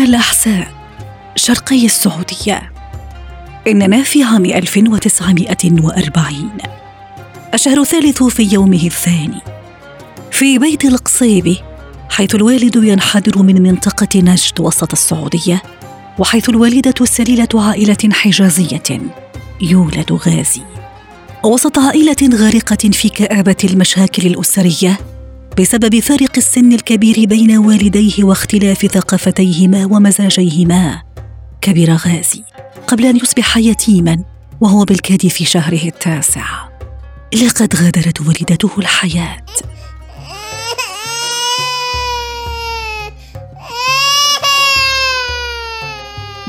هنا الأحساء شرقي السعودية. إننا في عام 1940 الشهر الثالث في يومه الثاني. في بيت القصيبي حيث الوالد ينحدر من منطقة نجد وسط السعودية وحيث الوالدة سليلة عائلة حجازية يولد غازي. وسط عائلة غارقة في كآبة المشاكل الأسرية بسبب فارق السن الكبير بين والديه واختلاف ثقافتيهما ومزاجيهما. كبر غازي قبل أن يصبح يتيما وهو بالكاد في شهره التاسع. لقد غادرت والدته الحياة.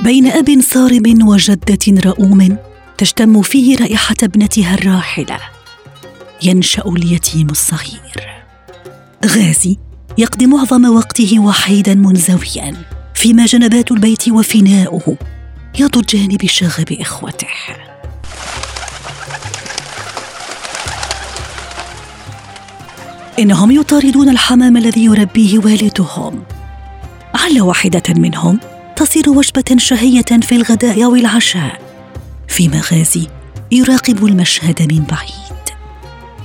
بين أب صارم وجدة رؤوم تشتم فيه رائحة ابنتها الراحلة. ينشأ اليتيم الصغير. غازي يقضي معظم وقته وحيدا منزويا فيما جنبات البيت وفناؤه يضجان بشغب إخوته. إنهم يطاردون الحمام الذي يربيه والدهم. على واحدة منهم تصير وجبة شهية في الغداء أو العشاء فيما غازي يراقب المشهد من بعيد.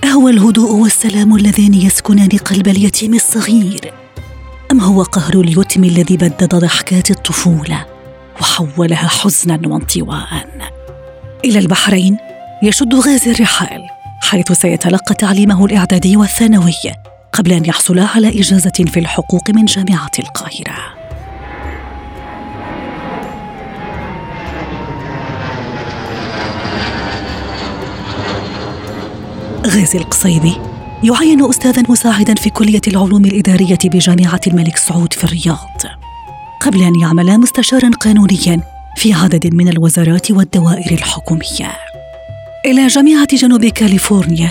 أهو الهدوء والسلام اللذان يسكنان قلب اليتيم الصغير. أم هو قهر اليتم الذي بدد ضحكات الطفولة وحولها حزنا وانطواء؟ إلى البحرين يشد غازي الرحال حيث سيتلقى تعليمه الإعدادي والثانوي قبل أن يحصل على إجازة في الحقوق من جامعة القاهرة. غازي القصيبي يعين أستاذا مساعدا في كلية العلوم الإدارية بجامعة الملك سعود في الرياض. قبل أن يعمل مستشارا قانونيا في عدد من الوزارات والدوائر الحكومية. إلى جامعة جنوب كاليفورنيا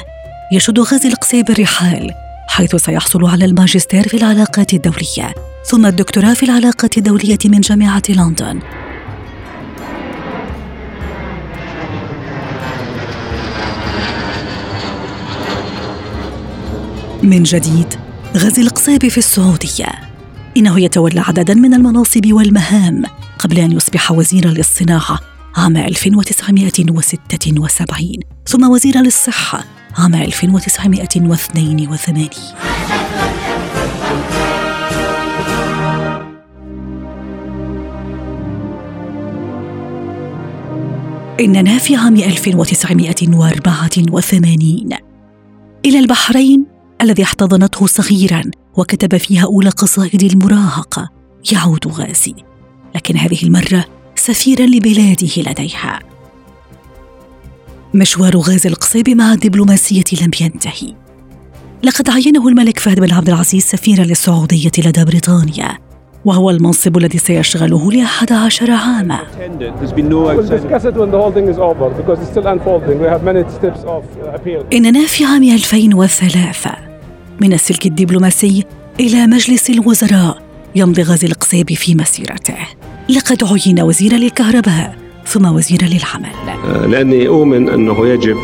يشد غازي القصيبي الرحال حيث سيحصل على الماجستير في العلاقات الدولية ثم الدكتوراه في العلاقات الدولية من جامعة لندن. من جديد غزي القصيبي في السعودية. إنه يتولى عددا من المناصب والمهام قبل أن يصبح وزيرا للصناعة عام 1976 ثم وزيرا للصحة عام 1982 إننا في عام 1984 إلى البحرين الذي احتضنته صغيرا وكتب فيها أولى قصائد المراهقة يعود غازي. لكن هذه المرة سفيرا لبلاده لديها. مشوار غازي القصيبي مع الدبلوماسيه لم ينتهي. لقد عينه الملك فهد بن عبد العزيز سفيرا للسعودية لدى بريطانيا وهو المنصب الذي سيشغله لأحد عشر عاما. إننا في عام 2003 من السلك الدبلوماسي إلى مجلس الوزراء يمضي غازي القصيبي في مسيرته. لقد عين وزيرا للكهرباء ثم وزيرا للعمل. آه، لأني أؤمن أنه يجب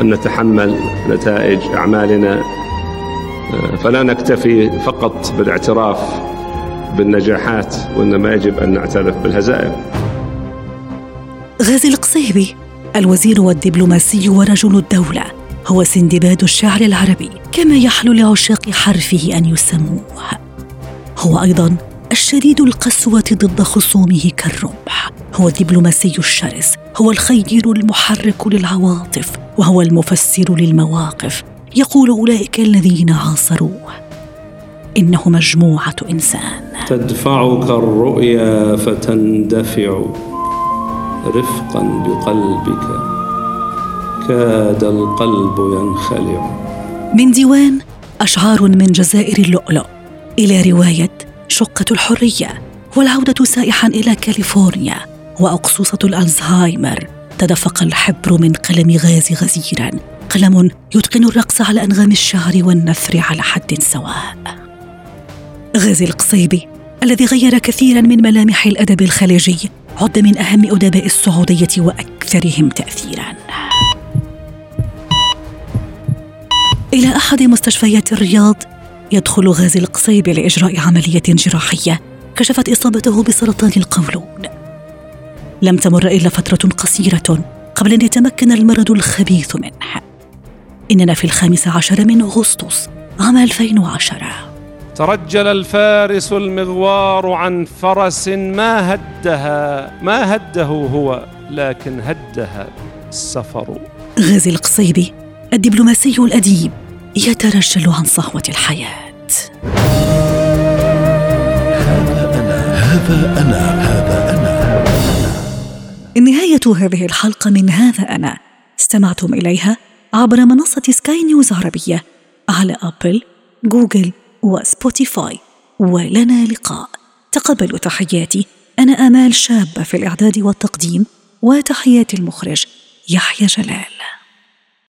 أن نتحمل نتائج أعمالنا. آه، فلا نكتفي فقط بالاعتراف بالنجاحات وإنما يجب أن نعترف بالهزائم. غازي القصيبي الوزير والدبلوماسي ورجل الدولة هو سندباد الشعر العربي كما يحلو لعشاق حرفه أن يسموه. هو أيضا الشديد القسوة ضد خصومه كالرمح. هو الدبلوماسي الشرس هو الخير المحرك للعواطف وهو المفسر للمواقف يقول أولئك الذين عاصروه. إنه مجموعة إنسان. تدفعك الرؤيا فتندفع رفقا بقلبك. كاد القلب ينخلع. من ديوان أشعار من جزائر اللؤلؤ إلى رواية شقة الحرية والعودة سائحا إلى كاليفورنيا وأقصوصة الألزهايمر تدفق الحبر من قلم غاز غزيرا قلم يتقن الرقص على أنغام الشعر والنثر على حد سواء. غازي القصيبي الذي غير كثيرا من ملامح الأدب الخليجي عد من أهم أدباء السعودية وأكثرهم تأثيرا. إلى أحد مستشفيات الرياض يدخل غازي القصيبي لإجراء عملية جراحية كشفت إصابته بسرطان القولون. لم تمر إلا فترة قصيرة قبل أن يتمكن المرض الخبيث منه. إننا في الخامس عشر من أغسطس عام 2010 ترجل الفارس المغوار عن فرس ما هدها ما هده هو لكن هدها السفر. غازي القصيبي الدبلوماسي الأديب يترجل عن صهوة الحياة. هذا أنا هذا أنا. هذا أنا نهاية هذه الحلقة من هذا أنا. استمعتم إليها عبر منصة سكاي نيوز عربية على أبل، جوجل وسبوتيفاي ولنا لقاء. تقبلوا تحياتي. أنا آمال شابة في الإعداد والتقديم وتحيات المخرج يحيى جلال.